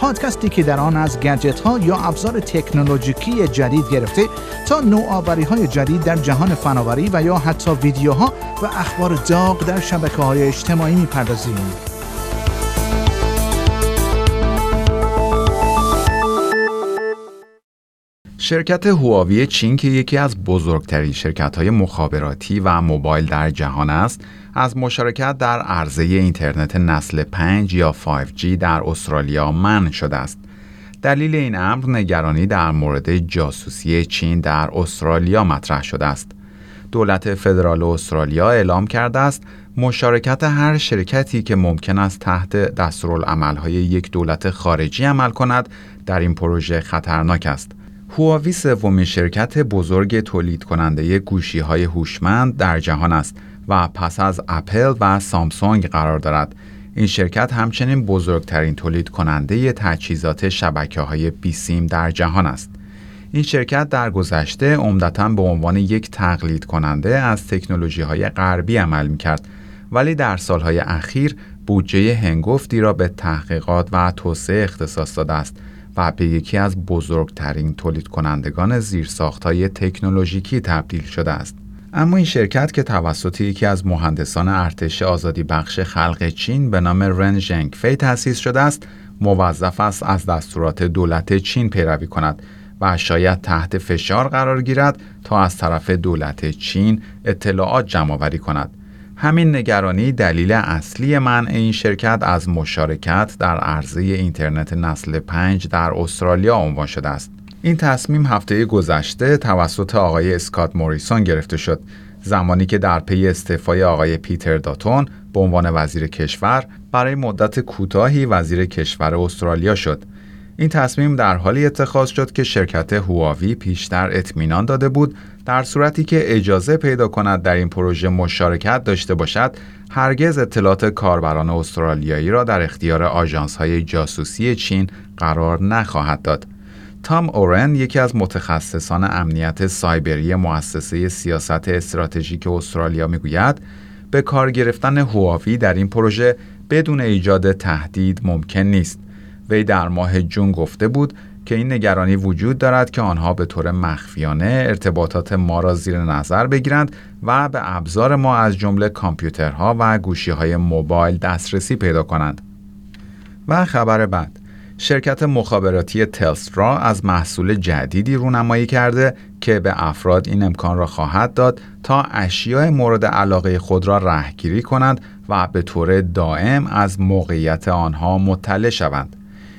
پادکستی که در آن از گجت ها یا ابزار تکنولوژیکی جدید گرفته تا نوآوری های جدید در جهان فناوری و یا حتی ویدیوها و اخبار داغ در شبکه های اجتماعی می‌پردازیم. شرکت هواوی چین که یکی از بزرگترین شرکت های مخابراتی و موبایل در جهان است از مشارکت در عرضه اینترنت نسل 5 یا 5G در استرالیا منع شده است. دلیل این امر نگرانی در مورد جاسوسی چین در استرالیا مطرح شده است. دولت فدرال استرالیا اعلام کرده است مشارکت هر شرکتی که ممکن است تحت دستورالعملهای یک دولت خارجی عمل کند در این پروژه خطرناک است. هواوی سومین شرکت بزرگ تولید کننده گوشی های هوشمند در جهان است و پس از اپل و سامسونگ قرار دارد. این شرکت همچنین بزرگترین تولید کننده تجهیزات شبکه های بیسیم در جهان است. این شرکت در گذشته عمدتا به عنوان یک تقلید کننده از تکنولوژی های غربی عمل می کرد ولی در سالهای اخیر بودجه هنگفتی را به تحقیقات و توسعه اختصاص داده است و به یکی از بزرگترین تولید کنندگان های تکنولوژیکی تبدیل شده است. اما این شرکت که توسط یکی از مهندسان ارتش آزادی بخش خلق چین به نام رن ژنگ فی تأسیس شده است، موظف است از دستورات دولت چین پیروی کند و شاید تحت فشار قرار گیرد تا از طرف دولت چین اطلاعات جمع کند. همین نگرانی دلیل اصلی منع این شرکت از مشارکت در عرضه اینترنت نسل 5 در استرالیا عنوان شده است. این تصمیم هفته گذشته توسط آقای اسکات موریسون گرفته شد. زمانی که در پی استعفای آقای پیتر داتون به عنوان وزیر کشور برای مدت کوتاهی وزیر کشور استرالیا شد. این تصمیم در حالی اتخاذ شد که شرکت هواوی پیشتر اطمینان داده بود در صورتی که اجازه پیدا کند در این پروژه مشارکت داشته باشد هرگز اطلاعات کاربران استرالیایی را در اختیار آژانس های جاسوسی چین قرار نخواهد داد. تام اورن یکی از متخصصان امنیت سایبری مؤسسه سیاست استراتژیک استرالیا می‌گوید به کار گرفتن هواوی در این پروژه بدون ایجاد تهدید ممکن نیست وی در ماه جون گفته بود که این نگرانی وجود دارد که آنها به طور مخفیانه ارتباطات ما را زیر نظر بگیرند و به ابزار ما از جمله کامپیوترها و گوشی های موبایل دسترسی پیدا کنند. و خبر بعد شرکت مخابراتی تلسترا از محصول جدیدی رونمایی کرده که به افراد این امکان را خواهد داد تا اشیاء مورد علاقه خود را رهگیری کنند و به طور دائم از موقعیت آنها مطلع شوند.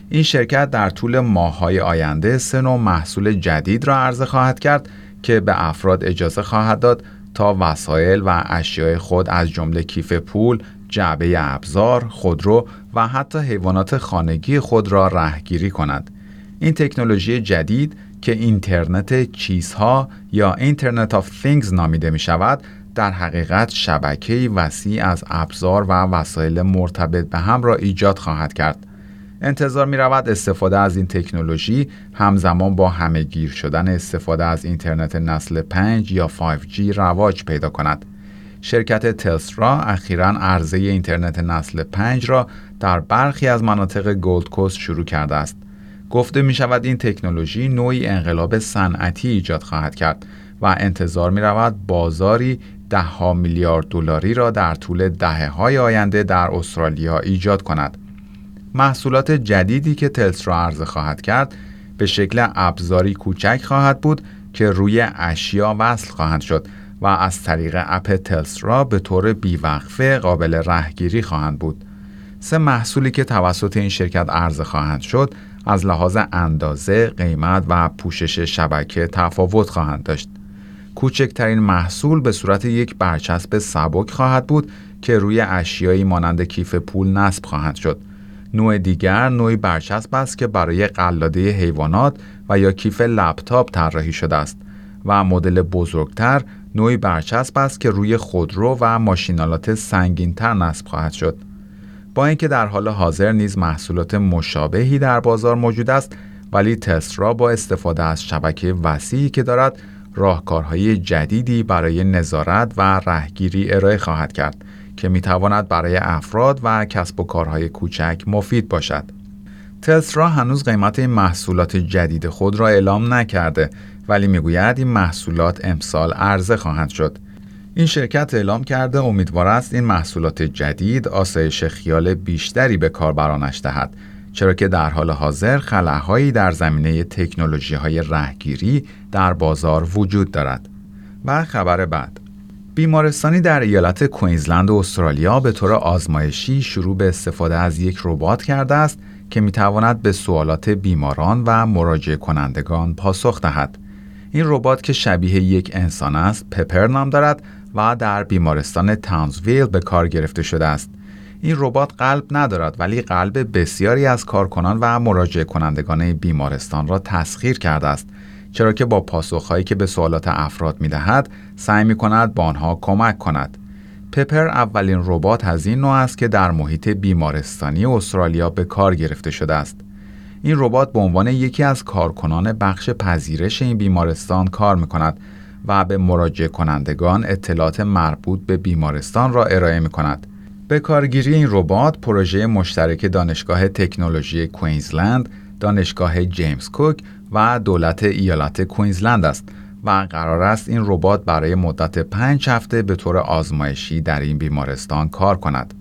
این شرکت در طول ماههای آینده سه نوع محصول جدید را عرضه خواهد کرد که به افراد اجازه خواهد داد تا وسایل و اشیاء خود از جمله کیف پول، جعبه ابزار، خودرو و حتی حیوانات خانگی خود را رهگیری کند. این تکنولوژی جدید که اینترنت چیزها یا اینترنت آف Things نامیده می شود در حقیقت شبکه وسیع از ابزار و وسایل مرتبط به هم را ایجاد خواهد کرد. انتظار می رود استفاده از این تکنولوژی همزمان با همهگیر شدن استفاده از اینترنت نسل 5 یا 5G رواج پیدا کند. شرکت تلسترا اخیرا عرضه اینترنت نسل 5 را در برخی از مناطق گولد کوست شروع کرده است. گفته می شود این تکنولوژی نوعی انقلاب صنعتی ایجاد خواهد کرد و انتظار می رود بازاری ده میلیارد دلاری را در طول دهه های آینده در استرالیا ایجاد کند. محصولات جدیدی که تلسترا عرضه خواهد کرد به شکل ابزاری کوچک خواهد بود که روی اشیا وصل خواهند شد و از طریق اپ تلسترا به طور بیوقفه قابل رهگیری خواهند بود. سه محصولی که توسط این شرکت عرضه خواهند شد از لحاظ اندازه، قیمت و پوشش شبکه تفاوت خواهند داشت. کوچکترین محصول به صورت یک برچسب سبک خواهد بود که روی اشیایی مانند کیف پول نصب خواهد شد. نوع دیگر نوعی برچسب است که برای قلاده حیوانات و یا کیف لپتاپ طراحی شده است و مدل بزرگتر نوعی برچسب است که روی خودرو و ماشینالات سنگینتر نصب خواهد شد. با اینکه در حال حاضر نیز محصولات مشابهی در بازار موجود است ولی تسلا با استفاده از شبکه وسیعی که دارد راهکارهای جدیدی برای نظارت و رهگیری ارائه خواهد کرد که می تواند برای افراد و کسب و کارهای کوچک مفید باشد. تسلا هنوز قیمت این محصولات جدید خود را اعلام نکرده ولی می‌گوید این محصولات امسال عرضه خواهند شد. این شرکت اعلام کرده امیدوار است این محصولات جدید آسایش خیال بیشتری به کاربرانش دهد چرا که در حال حاضر خلاهایی در زمینه تکنولوژی های رهگیری در بازار وجود دارد. و خبر بعد بیمارستانی در ایالت کوینزلند استرالیا به طور آزمایشی شروع به استفاده از یک ربات کرده است که می تواند به سوالات بیماران و مراجعه کنندگان پاسخ دهد. این ربات که شبیه یک انسان است، پپر نام دارد و در بیمارستان تاونزویل به کار گرفته شده است. این ربات قلب ندارد ولی قلب بسیاری از کارکنان و مراجعه کنندگان بیمارستان را تسخیر کرده است چرا که با پاسخهایی که به سوالات افراد می دهد سعی می کند با آنها کمک کند. پپر اولین ربات از این نوع است که در محیط بیمارستانی استرالیا به کار گرفته شده است. این ربات به عنوان یکی از کارکنان بخش پذیرش این بیمارستان کار می کند و به مراجعه کنندگان اطلاعات مربوط به بیمارستان را ارائه می کند. به کارگیری این ربات پروژه مشترک دانشگاه تکنولوژی کوینزلند، دانشگاه جیمز کوک و دولت ایالت کوینزلند است و قرار است این ربات برای مدت پنج هفته به طور آزمایشی در این بیمارستان کار کند.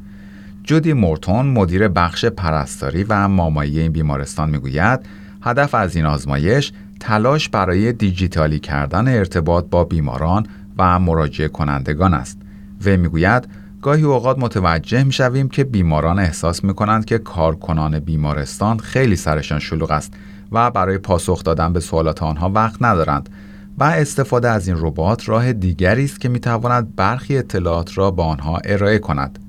جودی مورتون مدیر بخش پرستاری و مامایی این بیمارستان می‌گوید هدف از این آزمایش تلاش برای دیجیتالی کردن ارتباط با بیماران و مراجعه کنندگان است. و می‌گوید گاهی اوقات متوجه می شویم که بیماران احساس می کنند که کارکنان بیمارستان خیلی سرشان شلوغ است و برای پاسخ دادن به سوالات آنها وقت ندارند و استفاده از این ربات راه دیگری است که می تواند برخی اطلاعات را به آنها ارائه کند.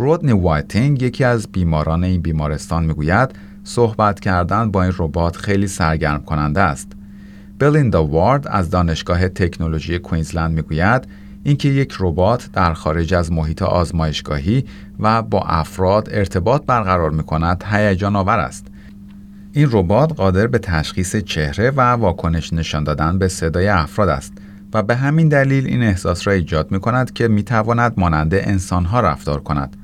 رودنی وایتینگ یکی از بیماران این بیمارستان می‌گوید صحبت کردن با این ربات خیلی سرگرم کننده است. بلیندا وارد از دانشگاه تکنولوژی کوینزلند می‌گوید اینکه یک ربات در خارج از محیط آزمایشگاهی و با افراد ارتباط برقرار می کند هیجان آور است. این ربات قادر به تشخیص چهره و واکنش نشان دادن به صدای افراد است و به همین دلیل این احساس را ایجاد می کند که می تواند مانند انسانها رفتار کند.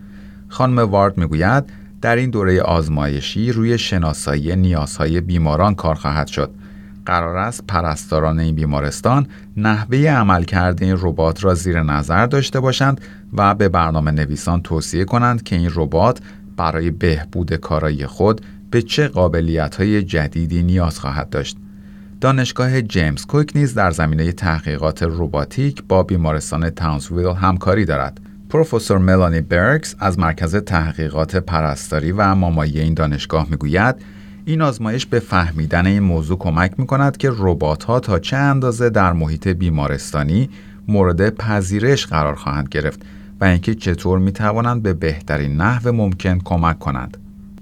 خانم وارد می گوید در این دوره آزمایشی روی شناسایی نیازهای بیماران کار خواهد شد قرار است پرستاران این بیمارستان نحوه عملکرد این ربات را زیر نظر داشته باشند و به برنامه نویسان توصیه کنند که این ربات برای بهبود کارایی خود به چه قابلیت های جدیدی نیاز خواهد داشت. دانشگاه جیمز کوک نیز در زمینه تحقیقات روباتیک با بیمارستان تاونزویل همکاری دارد. پروفسور ملانی برکس از مرکز تحقیقات پرستاری و مامایی این دانشگاه می‌گوید این آزمایش به فهمیدن این موضوع کمک می کند که ربات ها تا چه اندازه در محیط بیمارستانی مورد پذیرش قرار خواهند گرفت و اینکه چطور می توانند به بهترین نحو ممکن کمک کنند.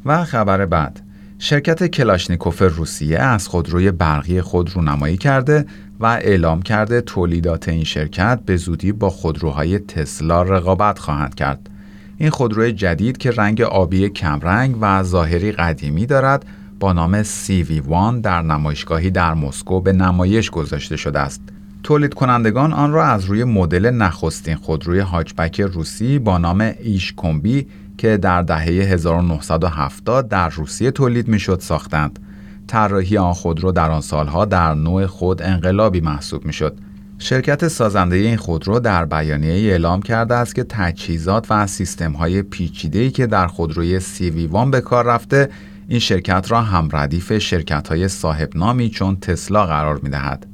و خبر بعد شرکت کلاشنیکوف روسیه از خودروی برقی خود رونمایی کرده و اعلام کرده تولیدات این شرکت به زودی با خودروهای تسلا رقابت خواهند کرد. این خودروی جدید که رنگ آبی کمرنگ و ظاهری قدیمی دارد با نام CV1 در نمایشگاهی در مسکو به نمایش گذاشته شده است. تولید کنندگان آن را از روی مدل نخستین خودروی هاچبک روسی با نام ایش کمبی که در دهه 1970 در روسیه تولید می‌شد ساختند. طراحی آن خودرو در آن سالها در نوع خود انقلابی محسوب می‌شد. شرکت سازنده این خودرو در بیانیه اعلام کرده است که تجهیزات و سیستم های پیچیده‌ای که در خودروی CV1 به کار رفته این شرکت را هم ردیف شرکت های صاحب نامی چون تسلا قرار می دهد.